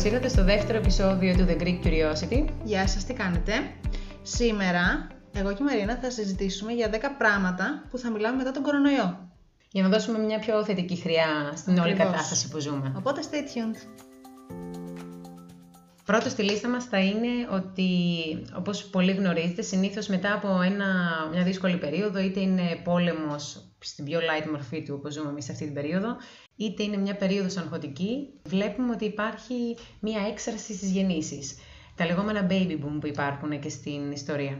Καλώς ήρθατε στο δεύτερο επεισόδιο του The Greek Curiosity. Γεια σας, τι κάνετε; Σήμερα, εγώ και η Μαρίνα θα συζητήσουμε για 10 πράγματα που θα μιλάμε μετά τον κορονοϊό. Για να δώσουμε μια πιο θετική χρειά στην όλη Ακριβώς. κατάσταση που ζούμε. Οπότε stay tuned. Πρώτος στη λίστα μας θα είναι ότι, όπως πολύ γνωρίζετε, συνήθως μετά από ένα, μια δύσκολη περίοδο, είτε είναι πόλεμος στην πιο light μορφή του, όπως ζούμε εμείς σε αυτή την περίοδο, είτε είναι μια περίοδος αγχωτική, βλέπουμε ότι υπάρχει μια έξαρση στις γεννήσεις. Τα λεγόμενα baby boom που υπάρχουν και στην ιστορία.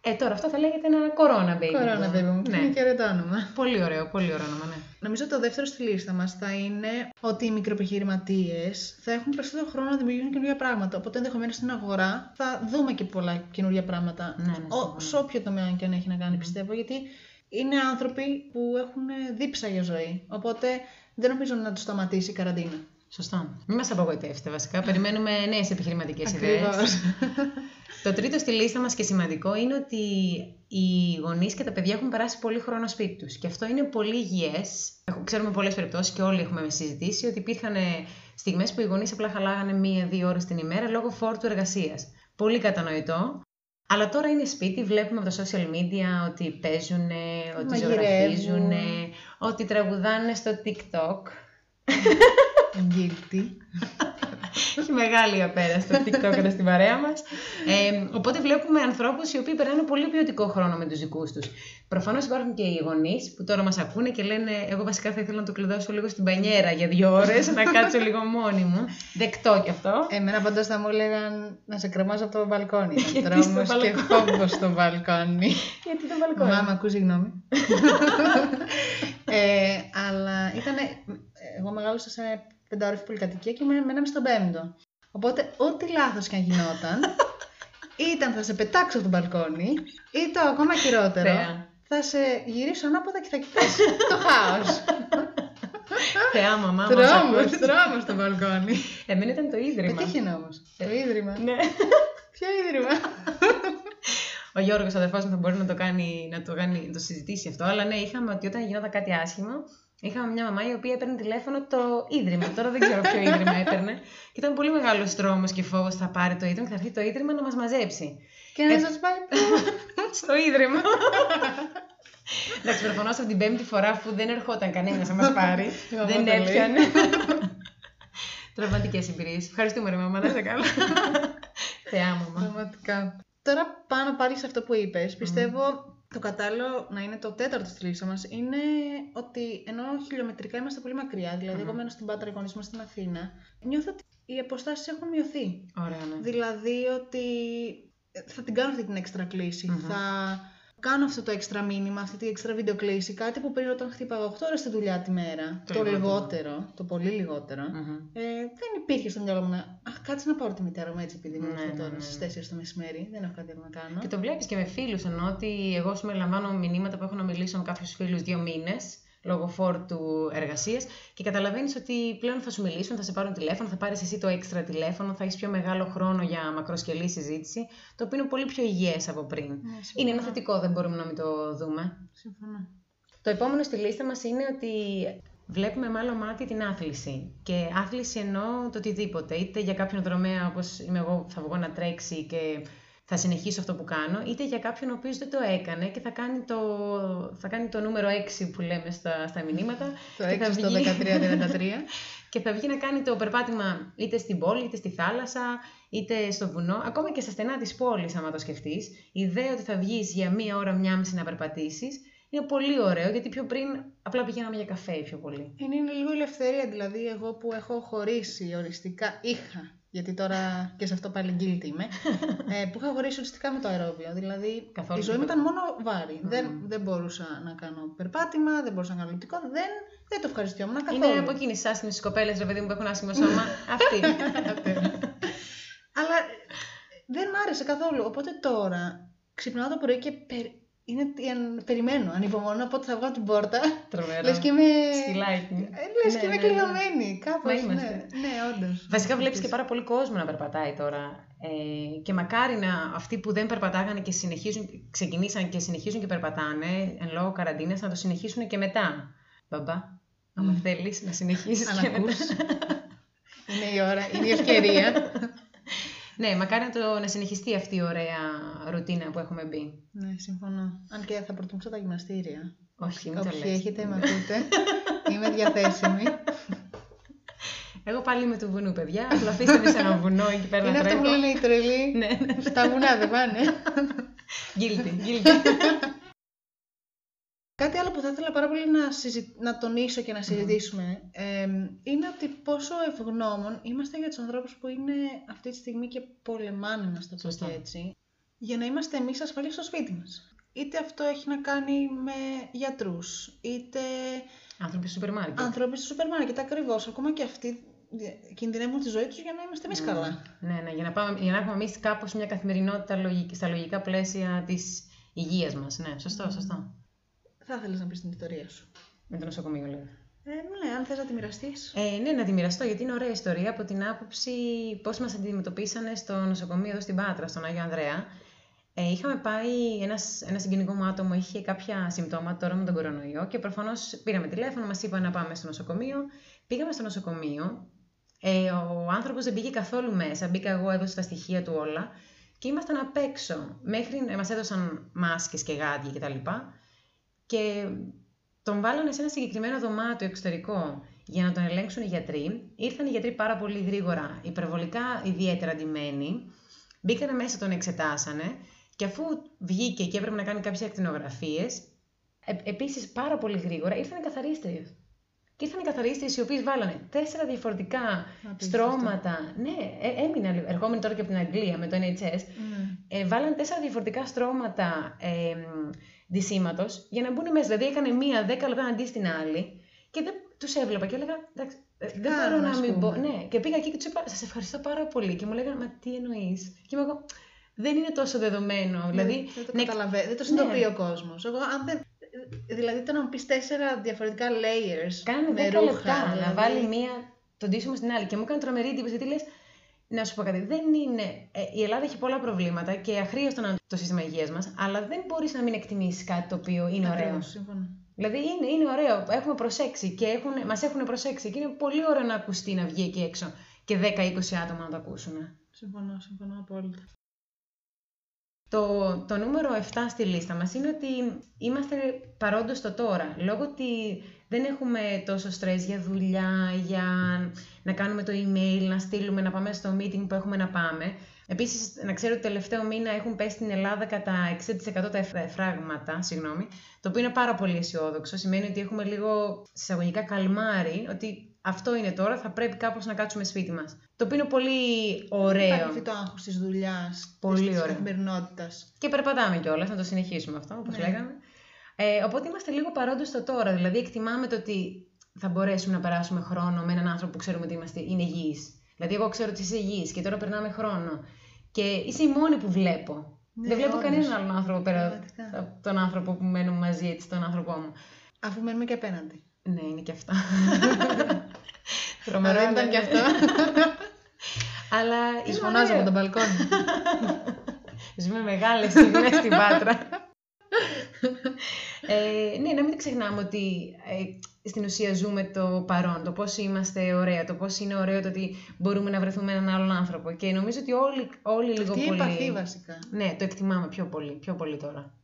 Ε, τώρα αυτό θα λέγεται ένα corona baby Κορώνα, boom. βέβαια μου. Ναι. Είναι και ωραίο το όνομα. Πολύ ωραίο, πολύ ωραίο όνομα, ναι. Νομίζω το δεύτερο στη λίστα μας θα είναι ότι οι μικροεπιχειρηματίες θα έχουν περισσότερο χρόνο να δημιουργήσουν καινούργια πράγματα. Οπότε ενδεχομένως στην αγορά θα δούμε και πολλά καινούργια πράγματα. Ναι, ναι, Ο, συμφωνώ. σε όποιο τομέα και αν έχει να κάνει, πιστεύω. Γιατί είναι άνθρωποι που έχουν δίψα για ζωή. Οπότε δεν νομίζω να τους σταματήσει η καραντίνα. Σωστό. Μην μας απογοητεύσετε βασικά. Περιμένουμε νέες επιχειρηματικές ιδέες. Ακριβώς. Το τρίτο στη λίστα μας και σημαντικό είναι ότι οι γονείς και τα παιδιά έχουν περάσει πολύ χρόνο σπίτι τους. Και αυτό είναι πολύ υγιές. Ξέρουμε πολλές περιπτώσεις και όλοι έχουμε συζητήσει ότι υπήρχαν στιγμές που οι γονείς απλά χαλάγανε μία-δύο ώρες την ημέρα λόγω φόρτου εργασίας. Πολύ κατανοητό. Αλλά τώρα είναι σπίτι, βλέπουμε από τα social media ότι παίζουν, ότι Μαγειρεύουν. ζωγραφίζουν, ότι τραγουδάνε στο TikTok. Guilty. Έχει μεγάλη απέρα στο TikTok και στην παρέα μας. Ε, οπότε βλέπουμε ανθρώπους οι οποίοι περνάνε πολύ ποιοτικό χρόνο με τους δικούς τους. Προφανώς υπάρχουν και οι γονείς που τώρα μας ακούνε και λένε: Εγώ βασικά θα ήθελα να το κλειδώσω λίγο στην πανιέρα για δύο ώρες, να κάτσω λίγο μόνη μου. Δεκτό κι αυτό. Εμένα πάντως θα μου έλεγαν να σε κρεμάζω από το μπαλκόνι. Γιατί Τρόμος στο και μπαλκόνι; φόβο στο μπαλκόνι. Γιατί το μπαλκόνι. Μάμα, ακούς συγγνώμη. ε, αλλά ήταν. Εγώ μεγάλωσα σε πενταόρυφη πολυκατοικία και μέναμε μέναμε στον πέμπτο. Οπότε, ό,τι λάθος και αν γινόταν, ήταν θα σε πετάξω από το μπαλκόνι, ή το ακόμα χειρότερο, Θεά. θα σε γυρίσω ανάποδα και θα κοιτάς το χάος. Θεά, μαμά, μας τρόμος, ακούς. τρόμος στο μπαλκόνι. Εμένα ήταν το ίδρυμα. Πετύχαινε όμως. Το ίδρυμα. Ναι. Ποιο ίδρυμα; Ο Γιώργος, αδερφός μου, θα μπορεί να το, κάνει, να, το κάνει, να το συζητήσει αυτό. Αλλά ναι, είχαμε ότι όταν γινόταν κάτι άσχημο, είχαμε μια μαμά η οποία έπαιρνε τηλέφωνο το ίδρυμα. Τώρα δεν ξέρω ποιο ίδρυμα έπαιρνε. Και ήταν πολύ μεγάλος τρόμος και φόβος θα πάρει το ίδρυμα και θα έρθει το ίδρυμα να μας μαζέψει. Και να σας πάει πού. Στο ίδρυμα. Εντάξει, προφανώς από την πέμπτη φορά που δεν ερχόταν κανένας να μας πάρει, Εγώ δεν το λέω. έπιανε. Τραυματικές εμπειρίες. Ευχαριστούμε, ρε μαμά, να είσαι καλά. Θεά, μαμά. Πραγματικά. Τώρα πάνω πάλι σε αυτό που είπες, πιστεύω το κατάλληλο να είναι το τέταρτο στη λίστα μας είναι ότι ενώ χιλιομετρικά είμαστε πολύ μακριά, δηλαδή εγώ μένω στην Πάτρα, οι γονείς μου στην Αθήνα, νιώθω ότι οι αποστάσεις έχουν μειωθεί. Ωραία, ναι. Δηλαδή ότι θα την κάνω αυτή την έξτρα κλήση, Μμμ. θα κάνω αυτό το έξτρα μήνυμα, αυτή την έξτρα βίντεο κλήση, κάτι που πριν όταν χτύπαγα 8 ώρες τη δουλειά τη μέρα, Το το, λιγότερο. λιγότερο, το πολύ λιγότερο, Μμμ. ε, δεν υπήρχε στο μυαλό μου να. Αχ, κάτσε να πάρω τη μητέρα μου έτσι, επειδή μου Ναι, ήρθε ναι, τώρα ναι, στις ναι. 4 το μεσημέρι. Δεν έχω κάτι άλλο να κάνω. Και το βλέπεις και με φίλους. Ενώ ότι εγώ σου λαμβάνω μηνύματα που έχω να μιλήσω με κάποιους φίλους δύο μήνες λόγω φόρτου εργασίας και καταλαβαίνεις ότι πλέον θα σου μιλήσουν, θα σε πάρουν τηλέφωνο, θα πάρεις εσύ το έξτρα τηλέφωνο, θα έχεις πιο μεγάλο χρόνο για μακροσκελή συζήτηση, το οποίο είναι πολύ πιο υγιές από πριν. Ναι, Είναι συμφωνώ. ένα θετικό, δεν μπορούμε να μην το δούμε. Συμφωνώ. Το επόμενο στη λίστα μας είναι ότι βλέπουμε με άλλο μάτι την άθληση. Και άθληση εννοώ το οτιδήποτε. Είτε για κάποιον δρομέα όπως είμαι εγώ θα βγω να τρέξει και θα συνεχίσω αυτό που κάνω, είτε για κάποιον ο οποίος δεν το έκανε και θα κάνει το, θα κάνει το νούμερο 6 που λέμε στα, στα μηνύματα. Το και θα 6 στο βγει- 13-33. και θα βγει να κάνει το περπάτημα είτε στην πόλη, είτε στη θάλασσα, είτε στο βουνό, ακόμα και στα στενά της πόλης, άμα το σκεφτείς. Η ιδέα ότι θα βγεις για μία ώρα, μία μισή να περπατήσεις, είναι πολύ ωραίο, γιατί πιο πριν απλά πηγαίναμε για καφέ πιο πολύ. είναι, είναι λίγο ελευθερία. Δηλαδή, εγώ που έχω χωρίσει οριστικά, είχα. Γιατί τώρα και σε αυτό πάλι guilty είμαι. ε, που είχα χωρίσει οριστικά με το αερόβιο. Δηλαδή, Καθόλου η ζωή μου τίποτα. ήταν μόνο βάρη. Δεν, δεν μπορούσα να κάνω περπάτημα, δεν μπορούσα να κάνω λεπτικό. Δεν, δεν το ευχαριστιόμουν καθόλου. Είναι από εκείνε τις άσχημε κοπέλες, ρε παιδί μου, που έχουν άσχημο σώμα. Αυτή. Αλλά δεν μ' άρεσε καθόλου. Οπότε τώρα ξυπνάω το πρωί και περι- είναι, αν- περιμένω, ανυπομονώ πότε θα βγω από την πόρτα. Τρομερό. Λες και είμαι. Σκυλάκι. Ε, Λες Ναι, και είμαι ναι, ναι. κλειδωμένη. Κάπως, Μα ναι. είμαστε. Ναι, όντως. Βασικά βλέπεις και πάρα πολύ κόσμο να περπατάει τώρα. Ε, και μακάρι να αυτοί που δεν περπατάγανε και συνεχίζουν, ξεκινήσαν και συνεχίζουν και περπατάνε εν λόγω καραντίνας να το συνεχίσουν και μετά. Μπαμπά, άμα Μμ. θέλεις να συνεχίσεις Αν και μετά. ακούς. είναι η ώρα, είναι η ευκαιρία. ναι, μακάρι να, το, να συνεχιστεί αυτή η ωραία ρουτίνα που έχουμε μπει. ναι, συμφωνώ. Αν και θα προτιμούσα τα γυμναστήρια. Όχι, μην το Όποιοι λες. έχετε, με ακούτε. Είμαι διαθέσιμη. Εγώ πάλι είμαι του βουνού, παιδιά. Απλά αφήστε με σε ένα βουνό εκεί πέρα Είναι να αυτό που τρέχω. λένε οι τρελοί. Ναι, ναι. Στα βουνά δεν πάνε. Guilty, guilty. Κάτι άλλο που θα ήθελα πάρα πολύ να, συζη... να τονίσω και να συζητήσουμε ε, είναι ότι πόσο ευγνώμων είμαστε για τους ανθρώπους που είναι αυτή τη στιγμή και πολεμάνε, να το πω Σωστά. και έτσι, για να είμαστε εμείς ασφαλείς στο σπίτι μας. Είτε αυτό έχει να κάνει με γιατρούς, είτε Άνθρωποι στο σούπερ μάρκετ. άνθρωποι στο σούπερ μάρκετ, ακριβώς. Ακόμα και αυτοί δι- κινδυνεύουν τη ζωή τους για να είμαστε εμείς καλά. Ναι, ναι, για να, πάμε, για να έχουμε εμείς κάπως μια καθημερινότητα λογική, στα λογικά πλαίσια της υγείας μας. Ναι, σωστό, σωστό. Θα ήθελες να πεις την ιστορία σου. Με το νοσοκομείο, λέω. Ε, ναι, αν θες να τη μοιραστείς. Ε, ναι, να τη μοιραστώ γιατί είναι ωραία ιστορία από την άποψη πώς μας αντιμετωπίσανε στο νοσοκομείο εδώ στην Πάτρα, στον Άγιο Ανδρέα. Ε, είχαμε πάει, ένας, ένα συγγενικό μου άτομο είχε κάποια συμπτώματα τώρα με τον κορονοϊό και προφανώς πήραμε τηλέφωνο, μας είπαν να πάμε στο νοσοκομείο. Πήγαμε στο νοσοκομείο. Ε, ο άνθρωπος δεν πήγε καθόλου μέσα. Μπήκα εγώ, έδωσα τα στοιχεία του όλα και ήμασταν απ' έξω. Μέχρι μας έδωσαν μάσκες και γάντια κτλ. Και τον βάλανε σε ένα συγκεκριμένο δωμάτιο εξωτερικό για να τον ελέγξουν οι γιατροί. Ήρθαν οι γιατροί πάρα πολύ γρήγορα, υπερβολικά ιδιαίτερα αντιμένοι. Μπήκανε μέσα, τον εξετάσανε και αφού βγήκε και έπρεπε να κάνει κάποιες ακτινογραφίες, ε, επίσης πάρα πολύ γρήγορα ήρθαν οι καθαρίστριες. Και ήρθαν οι καθαρίστριες οι οποίες βάλανε τέσσερα διαφορετικά Απίστευτο. στρώματα. Ναι, ε, έμεινα λίγο. Ερχόμενοι τώρα και από την Αγγλία με το NHS, Ναι. ε, βάλανε τέσσερα διαφορετικά στρώματα ε, ντυσίματος για να μπουν μέσα. Δηλαδή έκανε μία δέκα λεπτά αντί στην άλλη και δεν τους έβλεπα και έλεγα. Εντάξει, ε, δεν Κάνουν, μπορώ να ας μην πούμε. πω. Ναι, και πήγα εκεί και τους είπα: Σας ευχαριστώ πάρα πολύ. Και μου λέγανε Μα τι εννοείς. Και είμαι εγώ. Δεν είναι τόσο δεδομένο. Δηλαδή, δεν το ναι, καταλαβαίνει, δεν το συνειδητοποιεί ο κόσμος. Εγώ, αν δεν. Δηλαδή, το να μου πεις τέσσερα διαφορετικά layers. Κάνανε με 10 ρούχα, λεπτά να δηλαδή. βάλει μία τον ντύσιμο στην άλλη. Και μου έκανε τρομερή εντύπωση γιατί λες. Να σου πω κάτι, δεν είναι. ε, η Ελλάδα έχει πολλά προβλήματα και αχρίαστο να είναι το σύστημα υγείας μας, αλλά δεν μπορείς να μην εκτιμήσεις κάτι το οποίο είναι ωραίο. Ακριβώς, συμφωνώ. Δηλαδή είναι, είναι ωραίο. Έχουμε προσέξει και έχουν, μας έχουν προσέξει και είναι πολύ ωραίο να ακουστεί να βγει εκεί έξω και 10-20 άτομα να το ακούσουν. Συμφωνώ, συμφωνώ απόλυτα. Το, το νούμερο 7 στη λίστα μας είναι ότι είμαστε παρόντος στο τώρα. Λόγω ότι δεν έχουμε τόσο στρες για δουλειά, για να κάνουμε το email, να στείλουμε, να πάμε στο meeting που έχουμε να πάμε. Επίσης, να ξέρω ότι το τελευταίο μήνα έχουν πέσει στην Ελλάδα κατά 60% τα εφ- φράγματα, συγγνώμη, το οποίο είναι πάρα πολύ αισιόδοξο. Σημαίνει ότι έχουμε λίγο συσσαγωγικά καλμάρι, ότι αυτό είναι τώρα, θα πρέπει κάπως να κάτσουμε σπίτι μας. Το οποίο είναι πολύ ωραίο. Υπάρχει αυτό το άγχος της δουλειάς, Πολύ της, της ωραίο. καθημερινότητας. Και περπατάμε κιόλας, να το συνεχίσουμε αυτό, όπως Ναι. λέγαμε. Ε, οπότε είμαστε λίγο παρόντο στο τώρα. Δηλαδή, εκτιμάμε το ότι θα μπορέσουμε να περάσουμε χρόνο με έναν άνθρωπο που ξέρουμε ότι είμαστε, είναι υγιή. Δηλαδή, εγώ ξέρω ότι είσαι υγιής και τώρα περνάμε χρόνο. Και είσαι η μόνη που βλέπω. Ναι, Δεν βλέπω όντως. κανέναν άλλον άνθρωπο πέρα Πραγματικά. από τον άνθρωπο που μένουμε μαζί, έτσι, τον άνθρωπό μου. Αφού μένουμε και απέναντι. Ναι, είναι και αυτά. Αλλά Τρομερό, δεν ήταν αλλά και ναι. αυτό. Αλλά Τις είναι φωνάζω από ωραίο. τον μπαλκόνι. Ζούμε μεγάλες στιγμές στην Πάτρα. ε, ναι, να μην ξεχνάμε ότι ε, στην ουσία ζούμε το παρόν, το πώς είμαστε ωραία, το πώς είναι ωραίο το ότι μπορούμε να βρεθούμε έναν άλλον άνθρωπο. Και νομίζω ότι όλοι, όλοι λίγο Αυτή η πολύ... επαφή βασικά. Ναι, το εκτιμάμε πιο πολύ, πιο πολύ τώρα.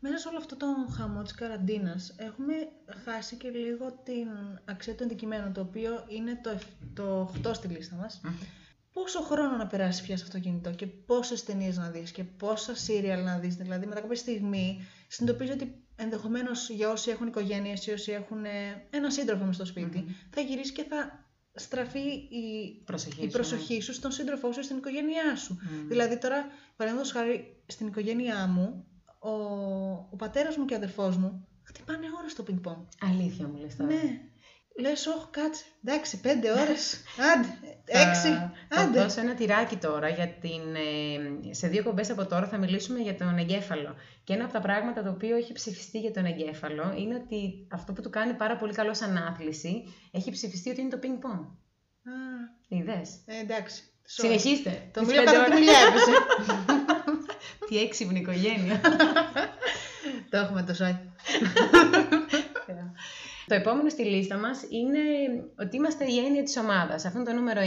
Μέσα σε όλο αυτό τον χαμό της καραντίνας έχουμε χάσει και λίγο την αξία του αντικειμένου, το οποίο είναι το, εφ- το 8 στη λίστα μας. Πόσο χρόνο να περάσει πια σε αυτό το κινητό και πόσες ταινίες να δεις και πόσα σύριαλ να δεις. Δηλαδή μετά κάποια στιγμή συνειδητοποιείς ότι ενδεχομένως για όσοι έχουν οικογένειες ή όσοι έχουν ε, ένα σύντροφο μες στο σπιτι θα γυρίσεις και θα στραφεί η, Προσοχή η σου, ναι. προσοχή σου στον σύντροφό σου, στην οικογένειά σου. Μμμ. Δηλαδή τώρα, παραδείγματος χάρη, στην οικογένειά μου, ο, ο πατέρας μου και ο αδερφός μου χτυπάνε ώρες στο πινκ πονγκ. Αλήθεια μου λες τώρα. Ναι. Λες, όχι, κάτσε. Εντάξει, πέντε ώρες. Άντε. Θα- Έξι. Θα Άντε. δώσω ένα τυράκι τώρα για την. ε, σε δύο κομπές από τώρα θα μιλήσουμε για τον εγκέφαλο. Και ένα από τα πράγματα το οποίο έχει ψηφιστεί για τον εγκέφαλο είναι ότι αυτό που του κάνει πάρα πολύ καλό σαν άθληση έχει ψηφιστεί ότι είναι το ping pong. Α, Είδες; ε, εντάξει. Sorry. Συνεχίστε. Το Τις μίλιο πέντε κατά τη ώρες. δουλειά έπεσε. Τι έξυπνη οικογένεια. Το έχουμε το σάκι. Το επόμενο στη λίστα μας είναι ότι είμαστε η έννοια της ομάδας. Αυτό είναι το νούμερο 9.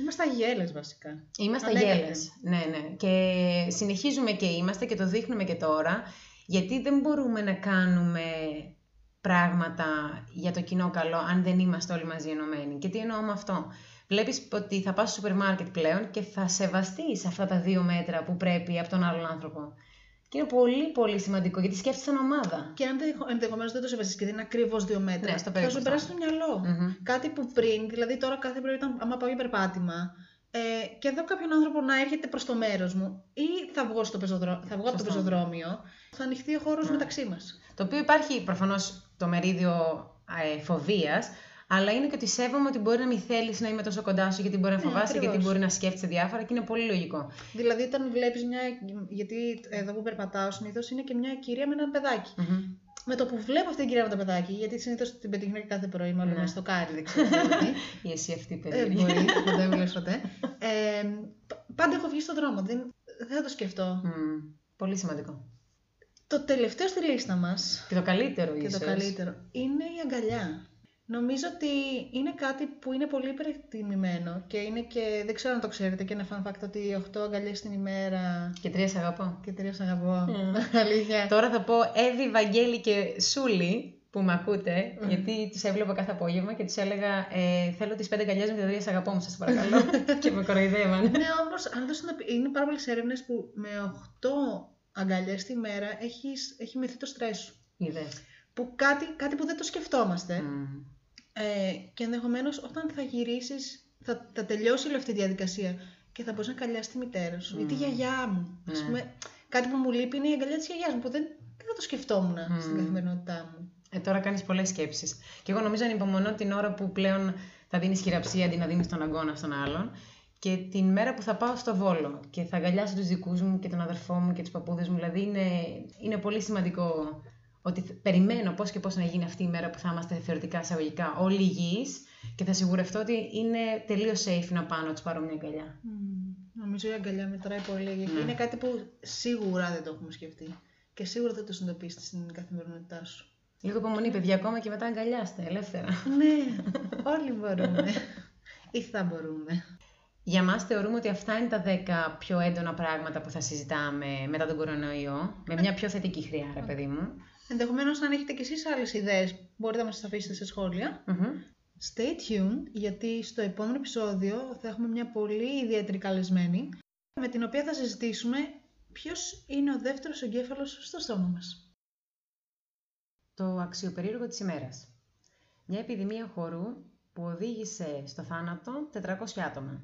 Είμαστε αγέλες βασικά. Είμαστε Ανέκαθεν. γέλε. Ναι, ναι. Και συνεχίζουμε και είμαστε και το δείχνουμε και τώρα, γιατί δεν μπορούμε να κάνουμε πράγματα για το κοινό καλό αν δεν είμαστε όλοι μαζί ενωμένοι. Και τι εννοώ με αυτό; Βλέπεις ότι θα πας στο σούπερ μάρκετ πλέον και θα σεβαστείς αυτά τα δύο μέτρα που πρέπει από τον άλλον άνθρωπο. Και είναι πολύ πολύ σημαντικό γιατί σκέφτεσαι σαν ομάδα. Και αν ενδεχομένως δεν το σεβαστείς και δεν είναι ακριβώς δύο μέτρα, Ναι, στο θα περίπου σου αυτό. περάσει στο μυαλο Μμμ. Κάτι που πριν, δηλαδή τώρα κάθε πρωί, όταν, άμα πάω για περπάτημα, ε, και δω κάποιον άνθρωπο να έρχεται προς το μέρος μου, ή θα βγω, στο πεζοδρό... θα βγω από το Σωστό. πεζοδρόμιο, θα ανοιχτεί ο χώρος Ναι. μεταξύ μας. Το οποίο υπάρχει προφανώς το μερίδιο ε, φοβίας, αλλά είναι και ότι σέβομαι ότι μπορεί να μην θέλεις να είμαι τόσο κοντά σου, γιατί μπορεί να Ναι, φοβάσαι, γιατί ακριβώς. μπορεί να σκέφτεσαι διάφορα και είναι πολύ λογικό. Δηλαδή, όταν βλέπεις μια. Γιατί εδώ που περπατάω συνήθως είναι και μια κυρία με ένα παιδάκι. Μμμ. Με το που βλέπω αυτή την κυρία με το παιδάκι, γιατί συνήθως την πετύχω και κάθε πρωί, μάλλον Ναι. με στο κάρι, δεν ξέρω. γιατί. Ή εσύ αυτή η Ε, περίεργη. μπορεί, δεν το έβγαλε ποτέ. Ε, π- πάντα έχω βγει στον δρόμο. Δεν, δεν θα το σκεφτώ. Μμ. Πολύ σημαντικό. Το τελευταίο στη λίστα μας Και το καλύτερο και ίσως. το καλύτερο είναι η αγκαλιά. Νομίζω ότι είναι κάτι που είναι πολύ υπερεκτιμημένο και είναι και, δεν ξέρω αν το ξέρετε, και ένα fun fact ότι 8 αγκαλιές την ημέρα Και τρία σ' αγαπώ. και τρία σ' αγαπώ. Mm. Αλήθεια. Τώρα θα πω Εύη, Βαγγέλη και Σούλη που με ακούτε, Μμμ. γιατί του έβλεπα κάθε απόγευμα και του έλεγα ε, Θέλω τις πέντε αγκαλιές μου και τα τρία σ' αγαπώ μου, σας παρακαλώ. και με κοροϊδεύαν. ναι, όμως, αν το συνειδητοποιεί, είναι πάρα πολλές έρευνες που με 8 αγκαλιές τη μέρα έχεις, έχει μειωθεί το στρες σου. Είδες. Που κάτι, κάτι που δεν το σκεφτόμαστε. Μμ. Ε, και ενδεχομένως όταν θα γυρίσεις, θα, θα τελειώσει όλη αυτή η διαδικασία και θα μπορείς να αγκαλιάσει τη μητέρα σου ή τη Μμμ. γιαγιά μου. Ας Ναι. πούμε, κάτι που μου λείπει είναι η αγκαλιά της γιαγιάς μου που δεν, δεν θα το σκεφτόμουν στην Μμμ. καθημερινότητά μου. Ε, τώρα κάνεις πολλές σκέψεις. Και εγώ νομίζω ανυπομονώ την ώρα που πλέον θα δίνεις χειραψία αντί να δίνεις τον αγώνα στον άλλον. Και την μέρα που θα πάω στο Βόλο και θα αγκαλιάσω τους δικούς μου και τον αδερφό μου και τους παππούδες μου. Δηλαδή είναι, είναι πολύ σημαντικό ότι θ- περιμένω πώς και πώς να γίνει αυτή η μέρα που θα είμαστε θεωρητικά εισαγωγικά όλοι υγιείς και θα σιγουρευτώ ότι είναι τελείως safe να πάω να τους πάρω μια αγκαλιά. Νομίζω η αγκαλιά μετράει πολύ γιατί Ναι. είναι κάτι που σίγουρα δεν το έχουμε σκεφτεί και σίγουρα θα το συνειδητοποιήσει στην καθημερινότητά σου. Λίγο υπομονή, παιδιά, ακόμα και μετά αγκαλιάστε, ελεύθερα. ναι, όλοι μπορούμε. ή θα μπορούμε. Για μας θεωρούμε ότι αυτά είναι τα 10 πιο έντονα πράγματα που θα συζητάμε μετά τον κορονοϊό, με μια πιο θετική χρειά, ρε παιδί μου. Ενδεχομένως, αν έχετε κι εσείς άλλες ιδέες, μπορείτε να μας τις αφήσετε σε σχόλια. Μμμ. Stay tuned, γιατί στο επόμενο επεισόδιο θα έχουμε μια πολύ ιδιαίτερη καλεσμένη, με την οποία θα συζητήσουμε ποιος είναι ο δεύτερος εγκέφαλος στο στόμα μας. Το αξιοπερίεργο της ημέρας. Μια επιδημία χορού που οδήγησε στο θάνατο 400 άτομα.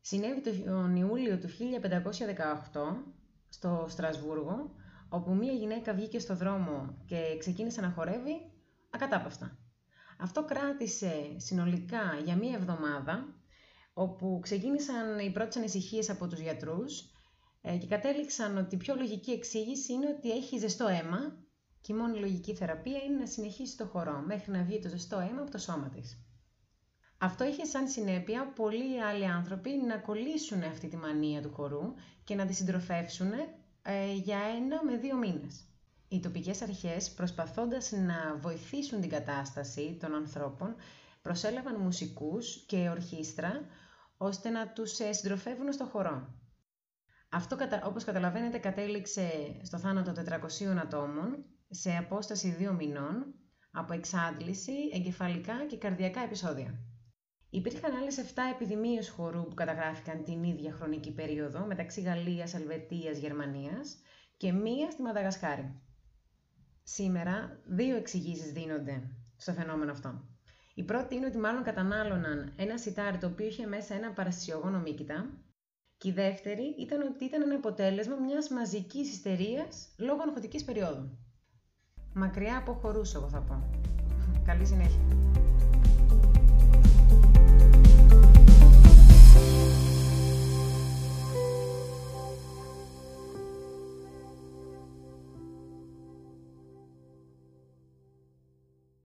Συνέβη τον Ιούλιο του 1518 στο Στρασβούργο, όπου μία γυναίκα βγήκε στο δρόμο και ξεκίνησε να χορεύει ακατάπαυστα. Αυτό κράτησε συνολικά για μία εβδομάδα, όπου ξεκίνησαν οι πρώτες ανησυχίες από τους γιατρούς ε, και κατέληξαν ότι η πιο λογική εξήγηση είναι ότι έχει ζεστό αίμα και η μόνη λογική θεραπεία είναι να συνεχίσει το χορό μέχρι να βγει το ζεστό αίμα από το σώμα της. Αυτό είχε σαν συνέπεια πολλοί άλλοι άνθρωποι να κολλήσουν αυτή τη μανία του χορού και να τη συντροφεύσουν ε, για ένα με δύο μήνες. Οι τοπικές αρχές προσπαθώντας να βοηθήσουν την κατάσταση των ανθρώπων προσέλαβαν μουσικούς και ορχήστρα ώστε να τους ε, συντροφεύουν στο χορό. Αυτό, κατα- όπως καταλαβαίνετε, κατέληξε στο θάνατο 400 ατόμων σε απόσταση δύο μηνών από εξάντληση, εγκεφαλικά και καρδιακά επεισόδια. Υπήρχαν άλλες 7 επιδημίες χορού που καταγράφηκαν την ίδια χρονική περίοδο μεταξύ Γαλλίας, Ελβετίας, Γερμανίας και μία στη Μαδαγασκάρη. Σήμερα δύο εξηγήσεις δίνονται στο φαινόμενο αυτό. Η πρώτη είναι ότι μάλλον κατανάλωναν ένα σιτάρι το οποίο είχε μέσα ένα παρασυσιογόνο μύκητα και η δεύτερη ήταν ότι ήταν ένα αποτέλεσμα μιας μαζικής ιστερίας λόγω αγχωτικής περίοδου. Μακριά από χορούς, εγώ θα πω. Καλή συνέχεια.